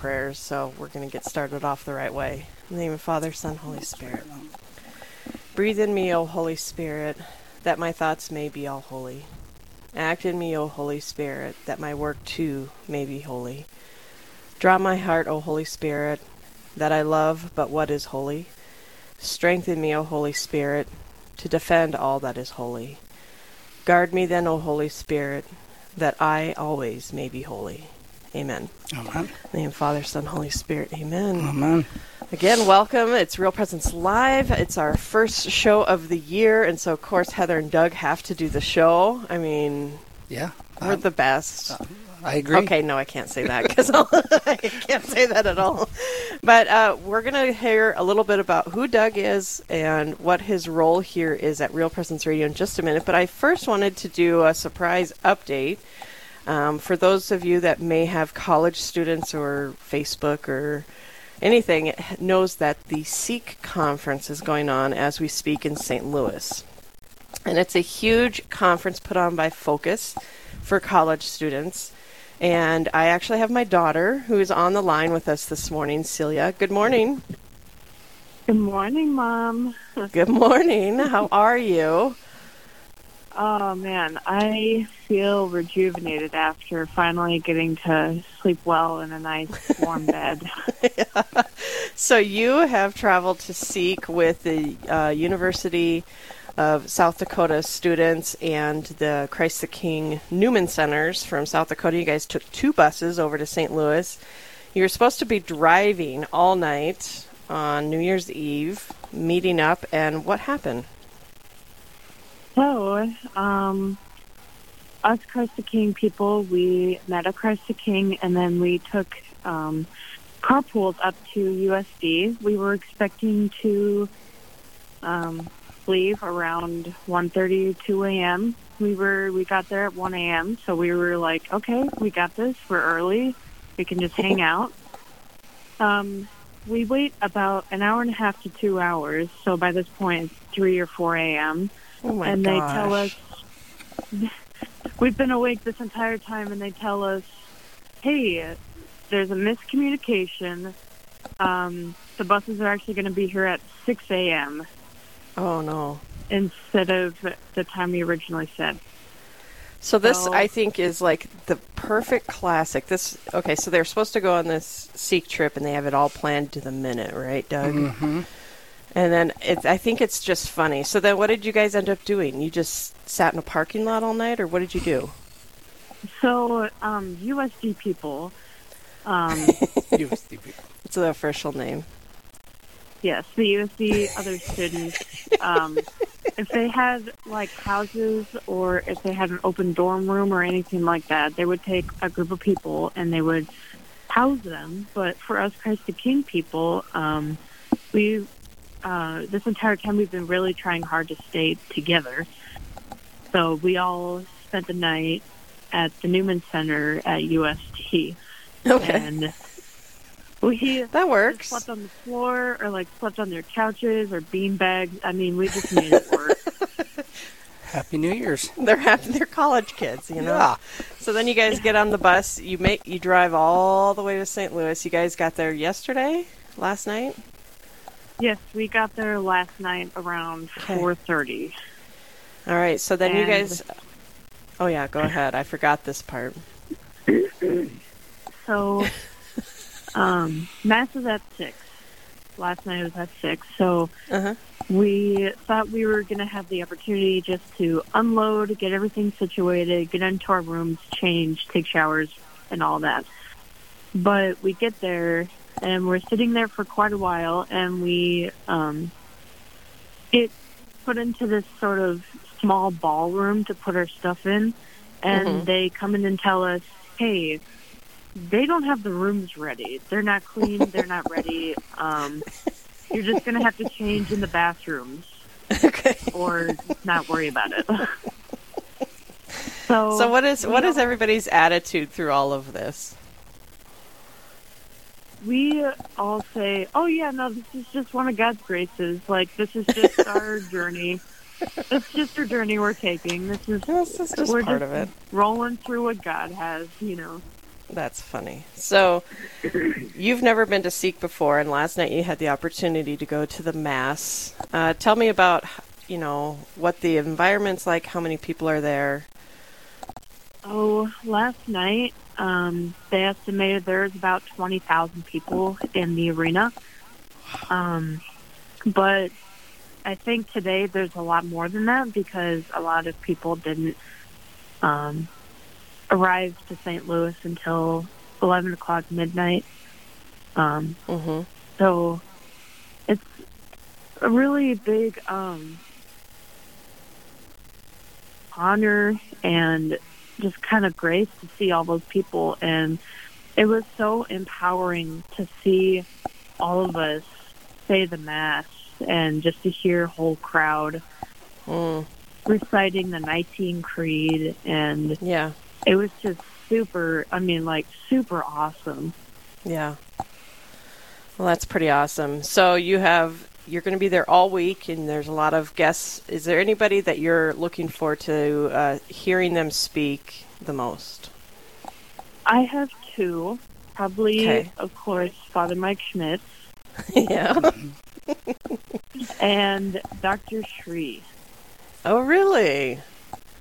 prayers, so we're going to get started off the right way. In the name of Father, Son, Holy Spirit. Breathe in me, O Holy Spirit, that my thoughts may be all holy. Act in me, O Holy Spirit, that my work too may be holy. Draw my heart, O Holy Spirit, that I love but what is holy. Strengthen me, O Holy Spirit, to defend all that is holy. Guard me then, O Holy Spirit, that I always may be holy. Amen. Amen. In the name of Father, Son, Holy Spirit. Amen. Amen. Again, welcome. It's Real Presence Live. It's our first show of the year, and so of course Heather and Doug have to do the show. I mean, Yeah. we're um, the best. I agree. Okay, no, I can't say that because I can't say that at all. But uh, we're going to hear a little bit about who Doug is and what his role here is at Real Presence Radio in just a minute. But I first wanted to do a surprise update um, for those of you that may have college students or Facebook or anything it knows that the Seek conference is going on as we speak in St. Louis. And it's a huge conference put on by Focus for college students. And I actually have my daughter who is on the line with us this morning, Celia. Good morning. Good morning, Mom. Good morning. How are you? Oh man, I feel rejuvenated after finally getting to sleep well in a nice warm bed. So you have traveled to Seek with the uh, University of South Dakota students and the Christ the King Newman Centers from South Dakota. You guys took two buses over to St. Louis. You were supposed to be driving all night on New Year's Eve, meeting up, and what happened? So, um, us Christ the King people, we met at Christ the King, and then we took um, carpools up to USD. We were expecting to um, leave around 1.30, 2 a.m. We were we got there at 1 a.m. So we were like, okay, we got this. We're early. We can just hang out. Um, we wait about an hour and a half to two hours. So by this point, it's 3 or 4 a.m. Oh my and they tell us we've been awake this entire time, and they tell us, hey, there's a miscommunication. Um, the buses are actually going to be here at 6 a.m. Oh no. instead of the time we originally said. So this, So- I think, is like the perfect classic. This okay. So they're supposed to go on this Seek trip, and they have it all planned to the minute, right, Doug? Mm-hmm. And then it, I think it's just funny. So then, what did you guys end up doing? You just sat in a parking lot all night, or what did you do? So um, USD people, um, USD people. It's the official name. yes, the USD other students, um, if they had like houses or if they had an open dorm room or anything like that, they would take a group of people and they would house them. But for us Christ the King people, um, we uh, this entire time we've been really trying hard to stay together. So we all spent the night at the Newman Center at USD, Okay, and we that works. slept on the floor or like slept on their couches or bean bags. I mean, we just made it work. Happy New Year's. They're happy. They're college kids, you know. Yeah. So then you guys get on the bus. You make you drive all the way to St. Louis. You guys got there yesterday, last night. Yes, we got there last night around Okay. four thirty. All right. So then you guys. Oh yeah, go ahead. I forgot this part. So, um, mass is at six. Last night was at six. So Uh huh. we thought we were going to have the opportunity just to unload, get everything situated, get into our rooms, change, take showers, and all that. But we get there and we're sitting there for quite a while, and we um, get put into this sort of small ballroom to put our stuff in, and Mhm. they come in and tell us, "Hey." They don't have the rooms ready. They're not clean. They're not ready. Um, you're just going to have to change in the bathrooms okay. or not worry about it. so, So what is what is everybody's attitude through all of this? We all say, "Oh yeah, no, this is just one of God's graces. Like this is just our journey. It's just our journey we're taking. This is This is just we're part just of it. rolling through what God has, you know." That's funny. So, you've never been to Seek before, and last night you had the opportunity to go to the mass. Uh, tell me about, you know, what the environment's like, how many people are there. Oh, last night um, they estimated there's about twenty thousand people in the arena. Um, but I think today there's a lot more than that because a lot of people didn't um, arrive to St. Louis until eleven o'clock midnight. Um, hmm so it's a really big um, honor and just kind of grace to see all those people. And it was so empowering to see all of us say the Mass and just to hear a whole crowd Mm, reciting the Nicene Creed. And yeah, it was just super, I mean, like super awesome. yeah. Well, that's pretty awesome. So you have you're going to be there all week, and there's a lot of guests. Is there anybody that you're looking forward to uh, hearing them speak the most? I have two. Probably, Okay. of course, Father Mike Schmitz yeah. and Dr. Sri. Oh, really?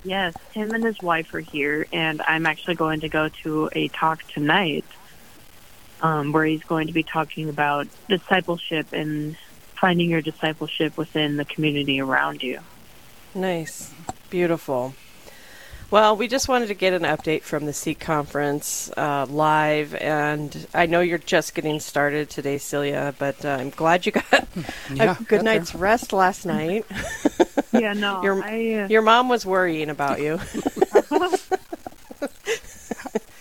Yes, him and his wife are here, and I'm actually going to go to a talk tonight um, where he's going to be talking about discipleship and finding your discipleship within the community around you. Nice. Beautiful. Well, we just wanted to get an update from the Seek conference uh, live, and I know you're just getting started today, Celia, but uh, I'm glad you got Yeah, a good got there. night's rest last night. Yeah, no, Your- I, uh, Your mom was worrying about you.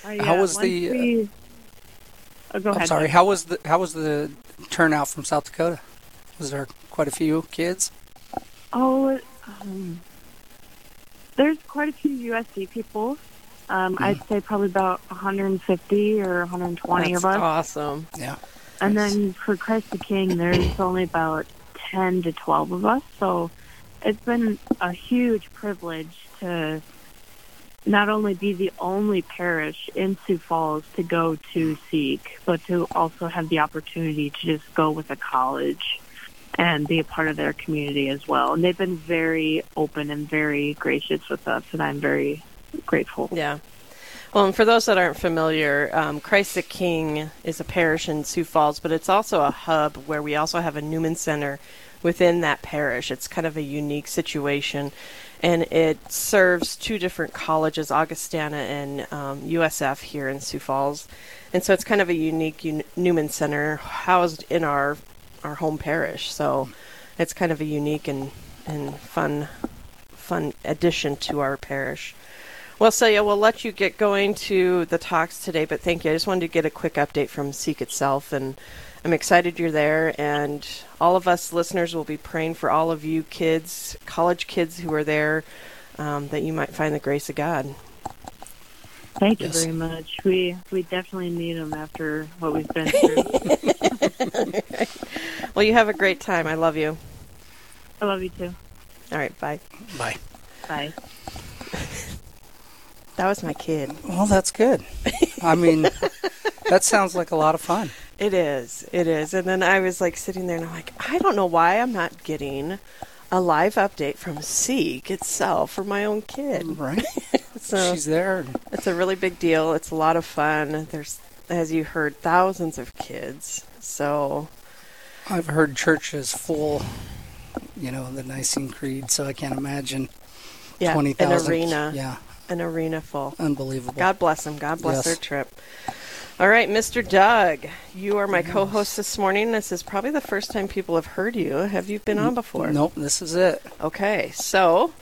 I, How uh, was the, we- oh, go I'm ahead. sorry. How was the How was the turnout from South Dakota? Was there quite a few kids? Oh, um, there's quite a few USD people. Um, Mm-hmm. I'd say probably about 150 or 120 That's of us. awesome. Yeah. And Nice. then for Christ the King, there's only about 10 to 12 of us. So it's been a huge privilege to not only be the only parish in Sioux Falls to go to Seek, but to also have the opportunity to just go with a college and be a part of their community as well. And they've been very open and very gracious with us, and I'm very grateful. Yeah. Well, and for those that aren't familiar, um, Christ the King is a parish in Sioux Falls, but it's also a hub where we also have a Newman Center within that parish. It's kind of a unique situation, and it serves two different colleges, Augustana and um, USF, here in Sioux Falls. And so it's kind of a unique un- Newman Center housed in our our home parish. So it's kind of a unique and, and fun fun addition to our parish. Well, Celia, we'll let you get going to the talks today, but thank you. I just wanted to get a quick update from Seek itself, and I'm excited you're there. And all of us listeners will be praying for all of you kids, college kids who are there, um, that you might find the grace of God. Thank Yes. you very much. We we definitely need them after what we've been through. Well, you have a great time. I love you. I love you too. All right, bye. Bye. Bye. That was my kid. Well, that's good. I mean, that sounds like a lot of fun. It is. It is. And then I was like sitting there and I'm like, I don't know why I'm not getting a live update from Seek itself for my own kid. Right? So She's there. it's a really big deal. It's a lot of fun. There's, as you heard, thousands of kids. So I've heard churches full, you know, the Nicene Creed, so I can't imagine yeah, 20,000. an arena, Yeah, an arena full. unbelievable. God bless them. God bless Yes. their trip. All right, Mr. Doug, you are my Yes. co-host this morning. This is probably the first time people have heard you. Have you been on before? Nope, this is it. Okay, so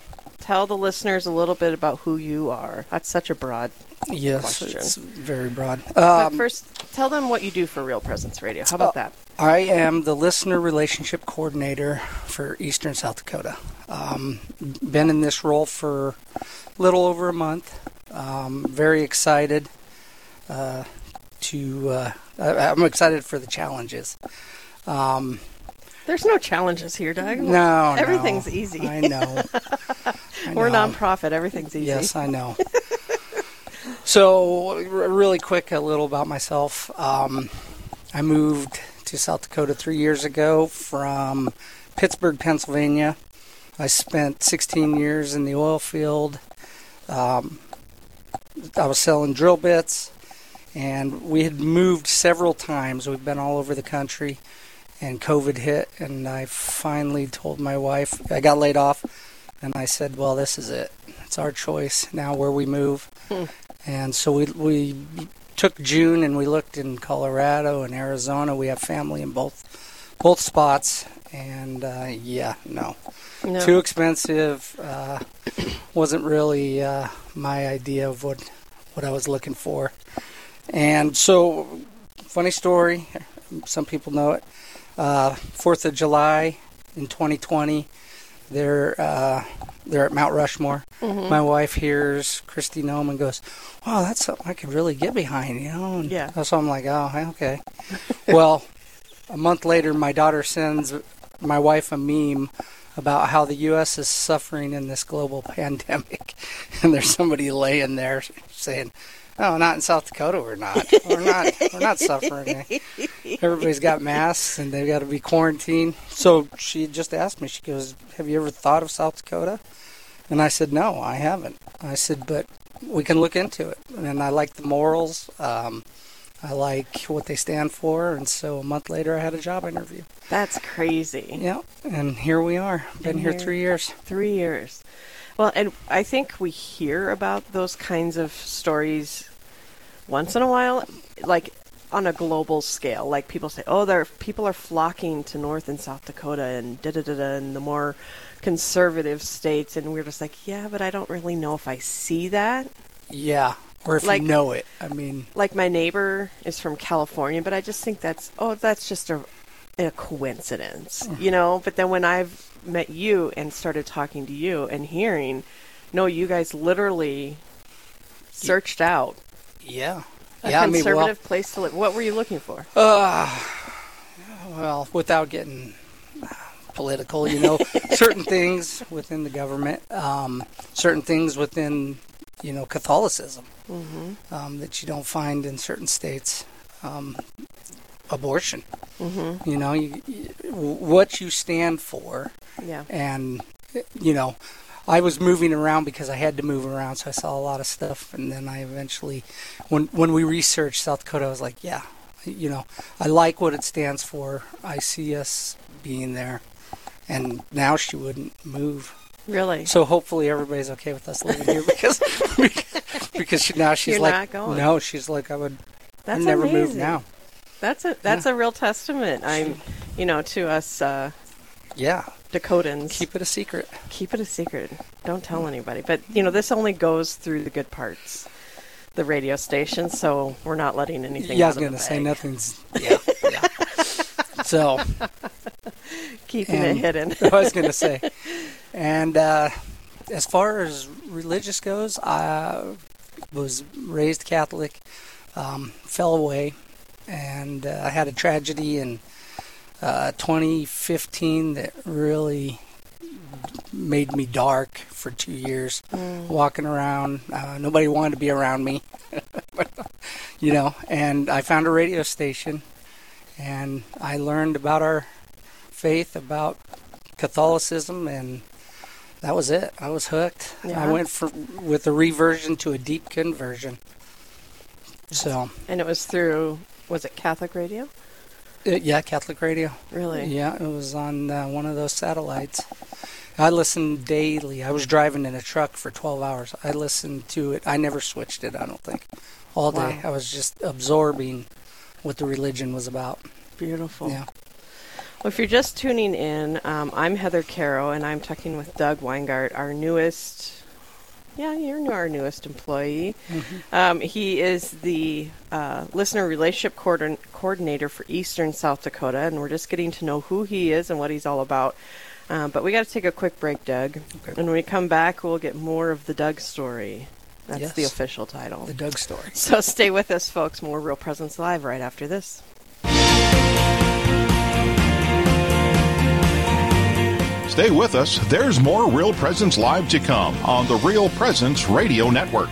tell the listeners a little bit about who you are. That's such a broad. Yes, Question. it's very broad. but Um, first, tell them what you do for Real Presence Radio. How about that? I am the listener relationship coordinator for Eastern South Dakota. Um, been in this role for a little over a month. Um, very excited uh, to. Uh, I, I'm excited for the challenges. Um, There's no challenges here, Doug. no, no. Everything's easy. I know. I We're know. nonprofit. Everything's easy. Yes, I know. So, r- really quick, a little about myself. Um, I moved to South Dakota three years ago from Pittsburgh, Pennsylvania. I spent 16 years in the oil field. Um, I was selling drill bits, and we had moved several times. We've been all over the country, and COVID hit, and I finally told my wife I got laid off, and I said, "Well, this is it. It's our choice now where we move." And so we we took June and we looked in Colorado and Arizona. We have family in both both spots, and uh, yeah, no, No. too expensive. Uh, wasn't really uh, my idea of what what I was looking for. And so, funny story. Some people know it. Uh, Fourth of July in 2020, they're uh, they're at Mount Rushmore. Mm-hmm. My wife hears Kristi Noem and goes, "Wow, that's something I could really get behind," you know. And Yeah. So I'm like, "Oh, okay." well, a month later, my daughter sends my wife a meme about how the U.S. is suffering in this global pandemic, and there's somebody laying there saying, "Oh, not in South Dakota. We're not. We're not. We're not suffering. Everybody's got masks and they've got to be quarantined." So she just asked me. She goes, "Have you ever thought of South Dakota?" And I said, "No, I haven't." I said, "But we can look into it." And I like the morals. Um, I like what they stand for, and so a month later, I had a job interview. That's crazy. Yeah, and here we are. Been And here here- three years. Three years. Well, and I think we hear about those kinds of stories once in a while, like on a global scale. Like people say, "Oh, there people are flocking to North and South Dakota and da da da da," and the more conservative states, and we're just like, "Yeah, but I don't really know if I see that." Yeah, or if Like- you know it. I mean, Like my neighbor is from California, but I just think that's oh, that's just a a coincidence, you know. But then when I've met you and started talking to you and hearing, no, you guys literally searched out yeah, a yeah. I mean, well, conservative place to live. What were you looking for? uh, well, without getting political, you know, certain things within the government, um, certain things within, you know, Catholicism Mm-hmm. um, that you don't find in certain states. Um, abortion. Mm-hmm. You know, you, you, what you stand for, Yeah. and you know, I was moving around because I had to move around, so I saw a lot of stuff, and then I eventually, when when we researched South Dakota, I was like, yeah, you know, I like what it stands for. I see us being there, and now she wouldn't move. Really? So hopefully everybody's okay with us living here because because she, now she's You're like, no, she's like, I would That's I'd never move amazing. now. That's a that's a real testament. I'm, you know, to us uh, Yeah, Dakotans. keep it a secret. keep it a secret. Don't tell anybody. But you know, this only goes through the good parts, the radio station. So we're not letting anything. yeah, I was gonna say nothing's. Yeah, yeah. so Keeping And- it hidden. I was gonna say, and uh, as far as religious goes, I was raised Catholic, um, fell away, and uh, I had a tragedy in uh, 2015 that really made me dark for two years. Mm. Walking around, uh, nobody wanted to be around me, you know. And I found a radio station, and I learned about our faith, about Catholicism, and that was it. I was hooked. Yeah. I went for, with a reversion to a deep conversion. So, And it was through. Was it Catholic radio? uh, yeah, Catholic radio. Really? Yeah, it was on uh, one of those satellites. I listened daily. I was driving in a truck for 12 hours. I listened to it. I never switched it, I don't think. All day. Wow. I was just absorbing what the religion was about. Beautiful. Yeah. Well, if you're just tuning in, um, I'm Heather Caro, and I'm talking with Doug Wiengardt, our newest. Yeah, you're our newest employee. Um, he is the uh, listener relationship coordin- coordinator for Eastern South Dakota, and we're just getting to know who he is and what he's all about. Um, but we got to take a quick break, Doug. Okay. And when we come back, we'll get more of the Doug story. That's Yes. the official title. The Doug story. So stay with us, folks. More Real Presence Live right after this. Stay with us. There's more Real Presence Live to come on the Real Presence Radio Network.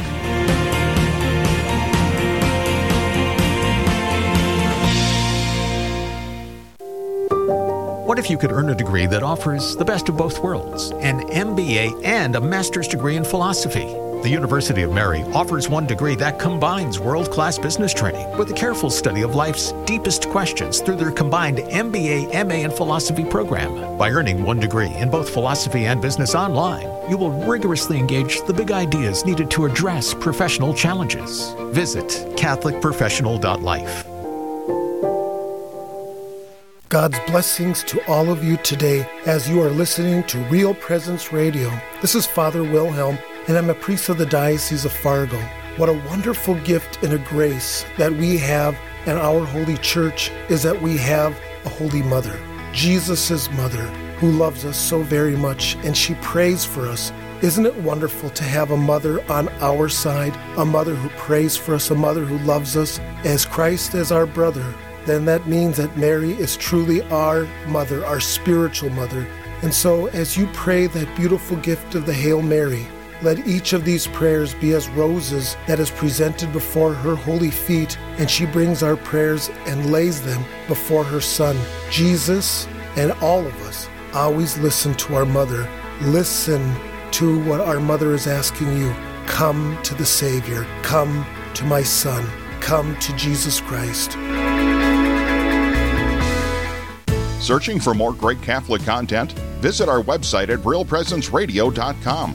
What if you could earn a degree that offers the best of both worlds an MBA and a master's degree in philosophy? The University of Mary offers one degree that combines world class business training with a careful study of life's deepest questions through their combined MBA, MA, and philosophy program. By earning one degree in both philosophy and business online, you will rigorously engage the big ideas needed to address professional challenges. Visit CatholicProfessional.life. God's blessings to all of you today as you are listening to Real Presence Radio. This is Father Wilhelm, and I'm a priest of the Diocese of Fargo. What a wonderful gift and a grace that we have in our holy church is that we have a holy mother, Jesus' mother, who loves us so very much, and she prays for us. Isn't it wonderful to have a mother on our side, a mother who prays for us, a mother who loves us as Christ as our brother? Then that means that Mary is truly our mother, our spiritual mother. And so, as you pray that beautiful gift of the Hail Mary, let each of these prayers be as roses that is presented before her holy feet, and she brings our prayers and lays them before her Son. Jesus and all of us always listen to our mother. Listen to what our mother is asking you. Come to the Savior. Come to my Son. Come to Jesus Christ. Searching for more great Catholic content? Visit our website at realpresenceradio.com.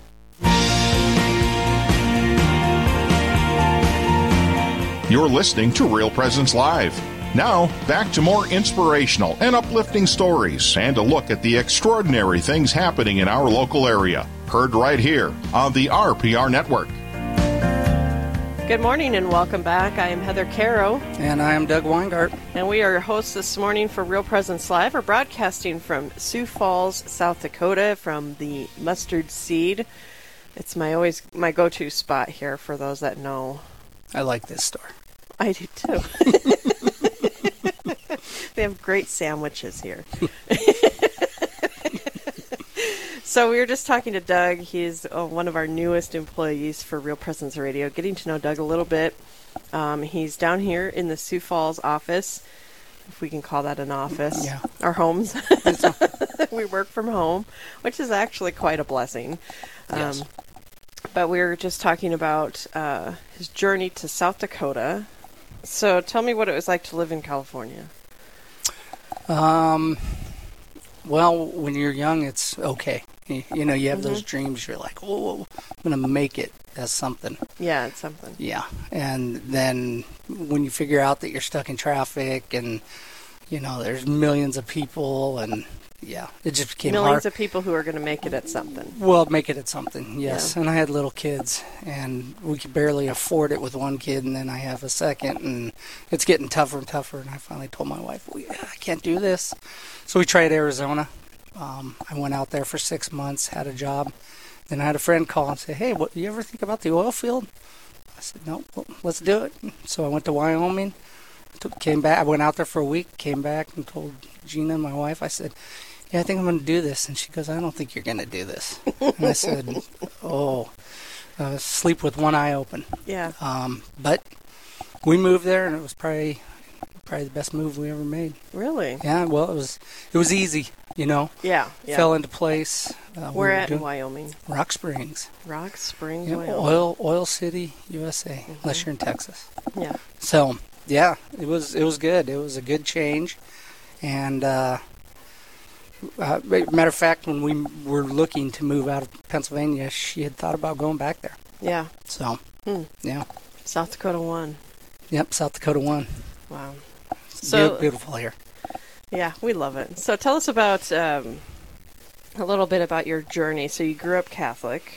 You're listening to Real Presence Live. Now, back to more inspirational and uplifting stories and a look at the extraordinary things happening in our local area. Heard right here on the RPR Network. Good morning and welcome back. I am Heather Caro, And I am Doug Wiengardt. and we are your hosts this morning for Real Presence Live. We're broadcasting from Sioux Falls, South Dakota, from the Mustard Seed. It's my always my go-to spot here for those that know. I like this store. I do too. they have great sandwiches here. so we were just talking to Doug. He's uh, one of our newest employees for Real Presence Radio. Getting to know Doug a little bit. Um, he's down here in the Sioux Falls office, if we can call that an office. Yeah. Our homes. we work from home, which is actually quite a blessing. Yes. Um, but we were just talking about uh, his journey to South Dakota. So tell me what it was like to live in California. Um, well, when you're young, it's okay. You, you know, you have those dreams. You're like, oh, I'm going to make it as something. Yeah, it's something. Yeah. And then when you figure out that you're stuck in traffic and, you know, there's millions of people and, yeah, it just became Millions hard. of people who are going to make it at something. Well, make it at something, yes. Yeah. And I had little kids, and we could barely afford it with one kid, and then I have a second, and it's getting tougher and tougher. And I finally told my wife, we, I can't do this. So we tried Arizona. Um, I went out there for six months, had a job. Then I had a friend call and say, Hey, what, do you ever think about the oil field? I said, No, well, let's do it. So I went to Wyoming, took, came back. I went out there for a week, came back, and told Gina, my wife, I said, yeah, I think I'm going to do this. And she goes, I don't think you're going to do this. and I said, oh, uh, sleep with one eye open. Yeah. Um, but we moved there, and it was probably probably the best move we ever made. Really? Yeah, well, it was it was easy, you know, Yeah. yeah. fell into place. Uh, we Where were at in Wyoming? Rock Springs, Rock Springs, yeah, Wyoming. oil oil city, USA. Mm-hmm. Unless you're in Texas. Yeah. So yeah, it was it was good. It was a good change, and uh, uh, matter of fact, when we were looking to move out of Pennsylvania, she had thought about going back there. Yeah. So Hmm. yeah, South Dakota one. yep, South Dakota one. Wow. So- beau- beautiful here. Yeah, we love it. So tell us about um, a little bit about your journey. So you grew up Catholic.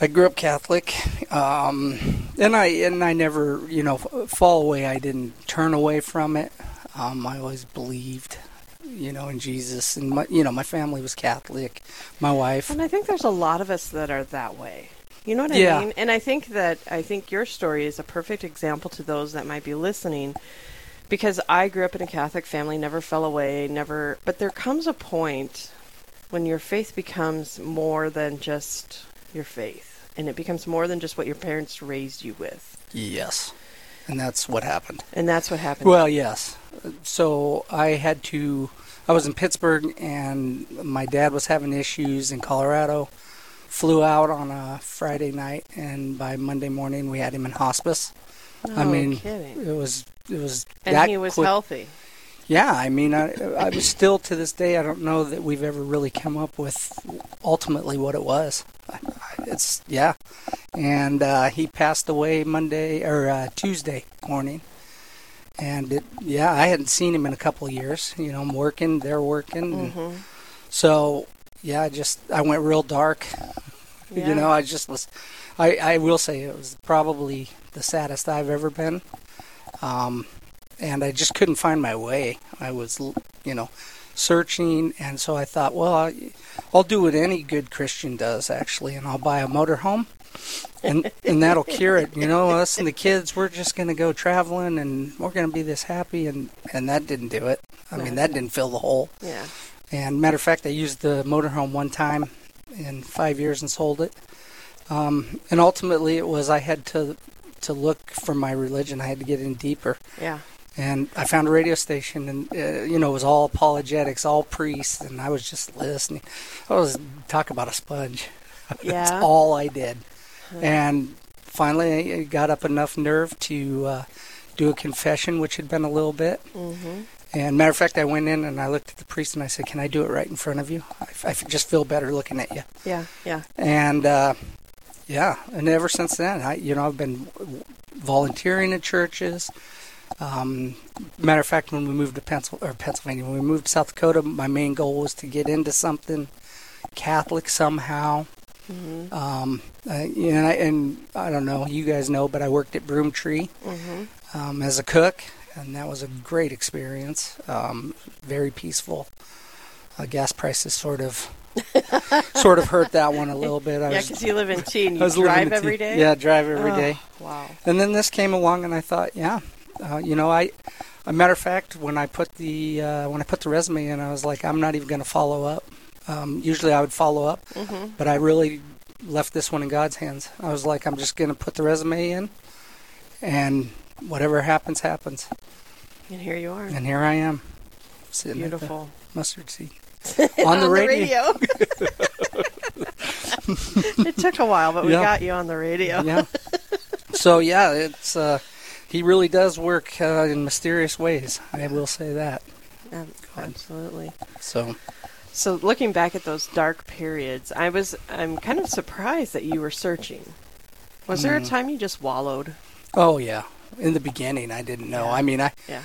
I grew up Catholic, um, and I and I never, you know, fall away. I didn't turn away from it. Um, I always believed, you know, in Jesus, and my, you know, my family was Catholic. My wife, And I think there's a lot of us that are that way. You know what Yeah. I mean? And I think that I think your story is a perfect example to those that might be listening because I grew up in a Catholic family, never fell away, never but there comes a point when your faith becomes more than just your faith and it becomes more than just what your parents raised you with. Yes. And that's what happened. And that's what happened. Well, yes. So I had to. I was in Pittsburgh, and my dad was having issues in Colorado. Flew out on a Friday night, and by Monday morning we had him in hospice. no I mean, kidding. it was it was And he was quick. healthy. Yeah, I mean, I, I was still to this day. I don't know that we've ever really come up with ultimately what it was. It's yeah, and uh, he passed away Monday or uh, Tuesday morning, and it, yeah, I hadn't seen him in a couple of years. You know, I'm working, they're working, Mhm. so yeah, I just I went real dark. Yeah. You know, I just was. I I will say it was probably the saddest I've ever been. Um, and I just couldn't find my way. I was, you know, searching, and so I thought, well, I'll do what any good Christian does, actually, and I'll buy a motorhome, and and that'll cure it. You know, us and the kids, we're just going to go traveling, and we're going to be this happy, and and that didn't do it. I mean, that didn't fill the hole. Yeah. And matter of fact, I used the motorhome one time in five years and sold it. Um, and ultimately, it was I had to to look for my religion. I had to get in deeper. Yeah. And I found a radio station, and uh, you know, it was all apologetics, all priests, and I was just listening. I was talk about a sponge. Yeah. That's all I did. And finally, I got up enough nerve to uh, do a confession, which had been a little bit. Mm-hmm. And matter of fact, I went in and I looked at the priest and I said, "Can I do it right in front of you? I, I just feel better looking at you." Yeah. Yeah. And uh, yeah, and ever since then, I you know I've been volunteering at churches. Um, matter of fact, when we moved to Pencil or Pennsylvania, when we moved to South Dakota, my main goal was to get into something Catholic somehow. Mm-hmm. Um, you know, and I, and I don't know, you guys know, but I worked at Broomtree Mm-hmm. um, as a cook, and that was a great experience. Um, very peaceful. Uh, gas prices sort of sort of hurt that one a little bit. I Yeah, because you live in Tea and you drive every day. Yeah, drive every Oh, day. Wow. And then this came along, and I thought, yeah, uh, you know, I. A matter of fact, when I put the uh, when I put the resume in, I was like, I'm not even going to follow up. Um, usually, I would follow up, Mm-hmm. but I really left this one in God's hands. I was like, I'm just going to put the resume in, and whatever happens, happens. And here you are. And here I am, sitting Beautiful. the mustard seed on the radio. it took a while, but we Yeah. got you on the radio. yeah. So yeah, it's uh, he really does work uh, in mysterious ways. I will say that. Um, absolutely. So So looking back at those dark periods, I was I'm kind of surprised that you were searching. Was there a Mm. time you just wallowed? oh yeah, in the beginning I didn't know. Yeah. I mean I Yeah.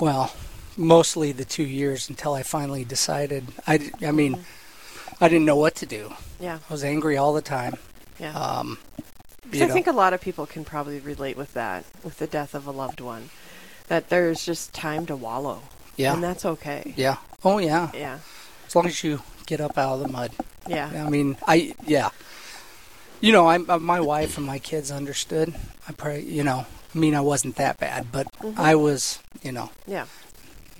well mostly the two years until I finally decided. I I mean Mm-hmm. I didn't know what to do. Yeah. I was angry all the time. Yeah. Um, I think a lot of people can probably relate with that, with the death of a loved one. That there's just time to wallow. yeah. And that's okay. yeah. Oh yeah. Yeah. As long as you get up out of the mud. Yeah. I mean, I yeah. You know, I uh, my wife and my kids understood. I pray, you know. I mean, I wasn't that bad, but I was, you know, Yeah.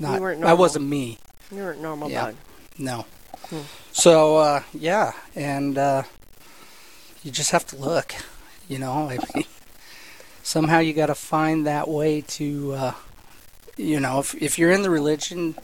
not. weren't I wasn't me. You weren't normal Yeah. bug. No. Hmm. So uh, yeah, and uh, you just have to look. You know, I mean, somehow you got to find that way to, uh, you know, if if you're in the religion,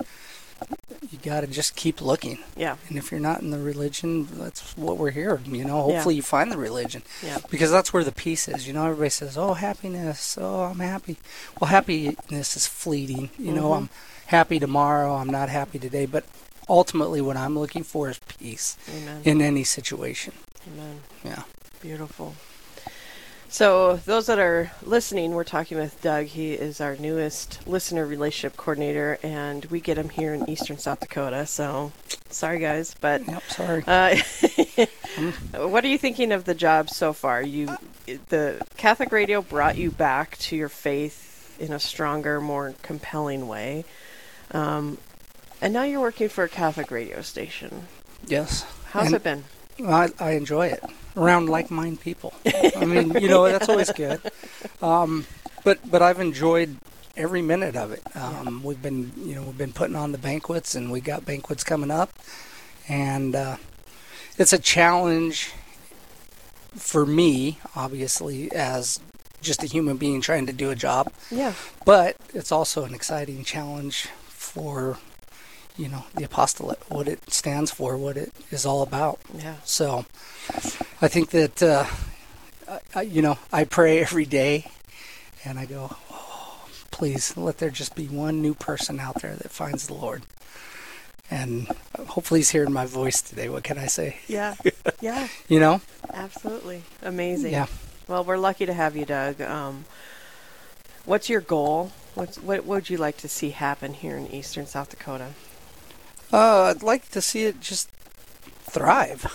you got to just keep looking. Yeah. And if you're not in the religion, that's what we're here. You know, Yeah. hopefully you find the religion Yeah. because that's where the peace is. You know, everybody says, "Oh, happiness. Oh, I'm happy." Well, happiness is fleeting. You know, Mhm. I'm happy tomorrow. I'm not happy today. But ultimately, what I'm looking for is peace Amen. in any situation. Amen. Yeah. Beautiful. So, those that are listening, we're talking with Doug. He is our newest listener relationship coordinator, and we get him here in eastern South Dakota. So, sorry guys, but Yep. Sorry. uh, what are you thinking of the job so far? You, the Catholic radio brought you back to your faith in a stronger, more compelling way, um, and now you're working for a Catholic radio station. yes. How's And it been? I, I enjoy it. Around like-minded people. I mean, you know, that's always good. Um, but but I've enjoyed every minute of it. Um, we've been you know we've been putting on the banquets, and we got banquets coming up, and uh, it's a challenge for me, obviously, as just a human being trying to do a job. Yeah. But it's also an exciting challenge for you know the apostolate, what it stands for, what it is all about. Yeah. So I think that uh, I, you know I pray every day, and I go, oh, please let there just be one new person out there that finds the Lord. And hopefully he's hearing my voice today. What can I say? Yeah. Yeah. You know? Absolutely. Amazing. Yeah. Well, we're lucky to have you, Doug. Um, what's your goal? What's, what would you like to see happen here in eastern South Dakota? Uh, I'd like to see it just thrive.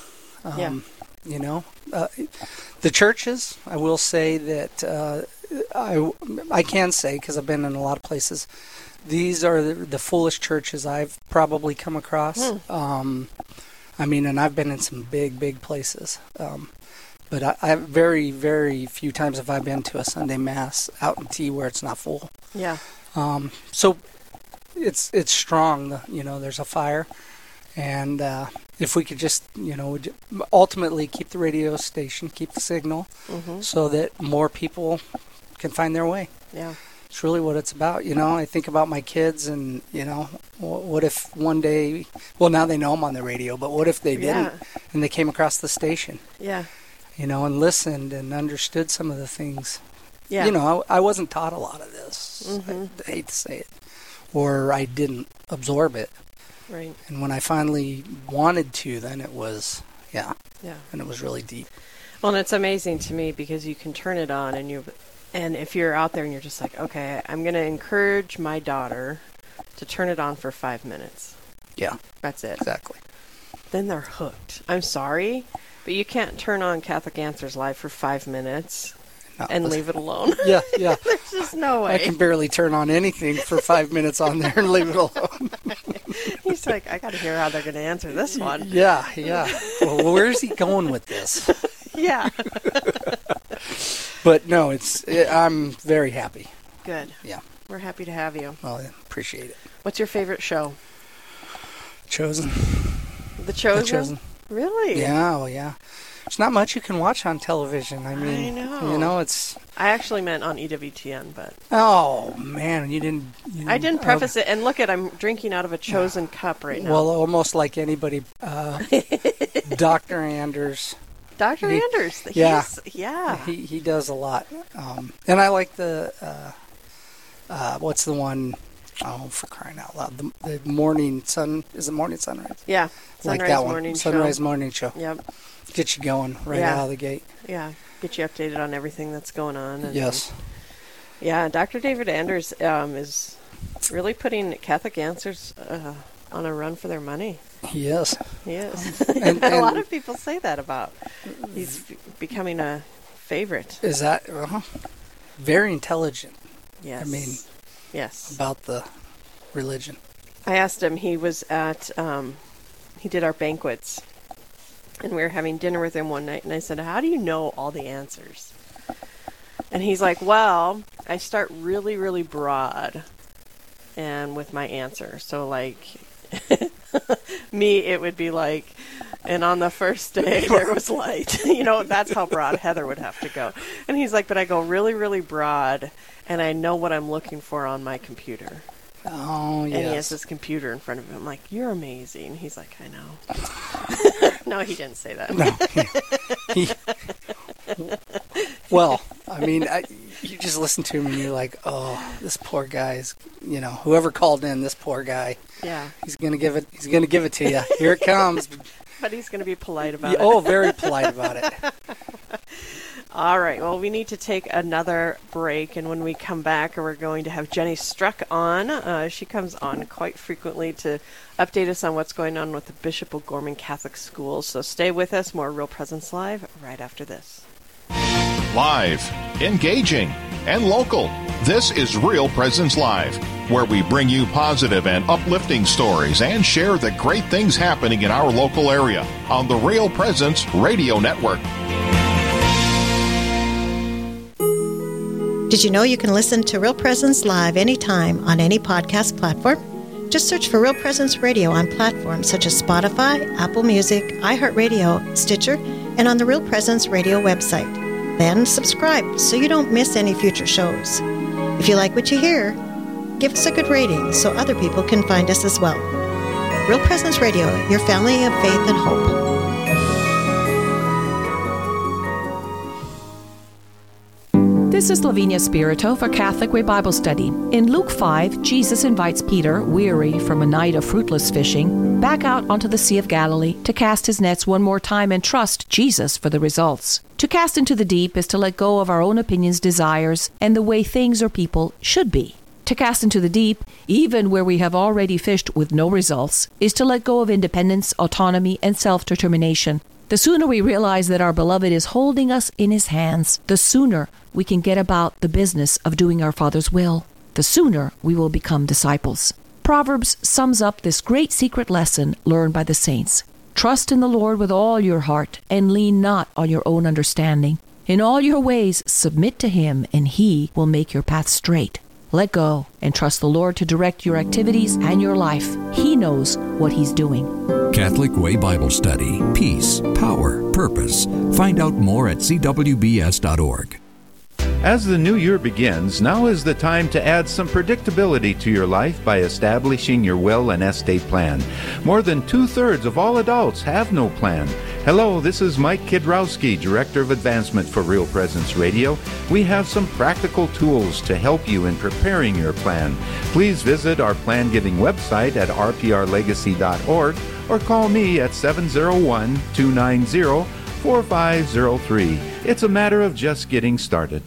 Um, Yeah. You know, uh, the churches. I will say that uh, I I can say because I've been in a lot of places. These are the, the fullest churches I've probably come across. Um, I mean, and I've been in some big, big places. Um, but I, I very, very few times have I been to a Sunday mass out in Tea where it's not full. Yeah. Um, so it's it's strong. You know, there's a fire, and uh, if we could just, you know, ultimately keep the radio station, keep the signal, Mm-hmm. so that more people can find their way. Yeah. It's really what it's about. You know, I think about my kids, and you know, what if one day? Well, now they know I'm on the radio, but what if they didn't, Yeah. and they came across the station, Yeah. you know, and listened and understood some of the things Yeah. you know, I, I wasn't taught a lot of this. Mhm. I, hate to say it, or I didn't absorb it. Right. And when I finally wanted to, then it was, yeah, Yeah. and it was really deep. Well, and it's amazing to me because you can turn it on and you, and if you're out there and you're just like, okay, I'm going to encourage my daughter to turn it on for five minutes. Yeah, That's it. exactly. Then they're hooked. I'm sorry, but you can't turn on Catholic Answers Live for five minutes No, and listen- leave it alone. Yeah, yeah. There's just no way. I can barely turn on anything for five minutes on there and leave it alone. He's like, I got to hear how they're going to answer this one. Yeah, yeah. Well, where's he going with this? Yeah. But no, it's. It, I'm very happy. Good. Yeah. We're happy to have you. Well, I appreciate it. What's your favorite show? Chosen. The Chosen? The Chosen. Really? Yeah, well, yeah. There's not much you can watch on television. I mean, know. you know, it's. I actually meant on EWTN, but Oh man, you didn't. You I didn't preface it. And look at, I'm drinking out of a Chosen cup right now. Well, almost like anybody, uh, Doctor Anders. Dr. Anders. He's, yeah. Yeah. He he does a lot, um, and I like the. Uh, uh, what's the one oh for crying out loud! The, the morning sun is the morning sunrise? yeah. like Sunrise that one, sunrise Show. morning show. Yep. Get you going right Yeah. out of the gate. Yeah. Get you updated on everything that's going on. And, Yes, Yeah. Dr. David Anders um, is really putting Catholic Answers uh, on a run for their money. Yes. Yes. He is. And- a lot of people say that about. He's be- becoming a favorite. Is that uh very intelligent Yes. I mean- yes. about the religion? I asked him. He was at. Um, he did our banquets, and we were having dinner with him one night. And I said, "How do you know all the answers?" And he's like, "Well, I start really, really broad, and with my answer. So like, me, it would be like." And on the first day, there was light. you know, that's how broad Heather would have to go. And he's like, but I go really, really broad, and I know what I'm looking for on my computer. Oh yeah. And he has his computer in front of him. I'm like, you're amazing. He's like, I know. no, he didn't say that. No. he, well, I mean, I, you just listen to him and you're like, oh, this poor guy's, you know, whoever called in, this poor guy, Yeah, he's gonna give it, he's gonna give it to you. Here it comes. But he's going to be polite about Yeah, it. oh, very polite about it. All right. Well, we need to take another break, and when we come back, we're going to have Jenny Struck on. Uh, she comes on quite frequently to update us on what's going on with the Bishop O'Gorman Catholic Schools. So stay with us. More Real Presence Live right after this. Live, engaging, and local. This is Real Presence Live, where we bring you positive and uplifting stories and share the great things happening in our local area on the Real Presence Radio Network. Did you know you can listen to Real Presence Live anytime on any podcast platform? Just search for Real Presence Radio on platforms such as Spotify, Apple Music, iHeartRadio, Stitcher, and on the Real Presence Radio website. Then subscribe so you don't miss any future shows. If you like what you hear, give us a good rating so other people can find us as well. Real Presence Radio, your family of faith and hope. This is Lavinia Spirito for Catholic Way Bible Study. In Luke 5, Jesus invites Peter, weary from a night of fruitless fishing, back out onto the Sea of Galilee to cast his nets one more time and trust Jesus for the results. To cast into the deep is to let go of our own opinions, desires, and the way things or people should be. To cast into the deep, even where we have already fished with no results, is to let go of independence, autonomy, and self determination. The sooner we realize that our beloved is holding us in his hands, the sooner we can get about the business of doing our Father's will. The sooner we will become disciples. Proverbs sums up this great secret lesson learned by the saints. Trust in the Lord with all your heart, and lean not on your own understanding. In all your ways, submit to Him, and He will make your path straight. Let go and trust the Lord to direct your activities and your life. He knows what He's doing. Catholic Way Bible Study. Peace, power, purpose. Find out more at cwbs.org. As the new year begins, now is the time to add some predictability to your life by establishing your will and estate plan. More than two thirds of all adults have no plan. Hello, this is Mike Kidrowski, Director of Advancement for Real Presence Radio. We have some practical tools to help you in preparing your plan. Please visit our plan giving website at rprlegacy.org or call me at 701 290 4503. It's a matter of just getting started.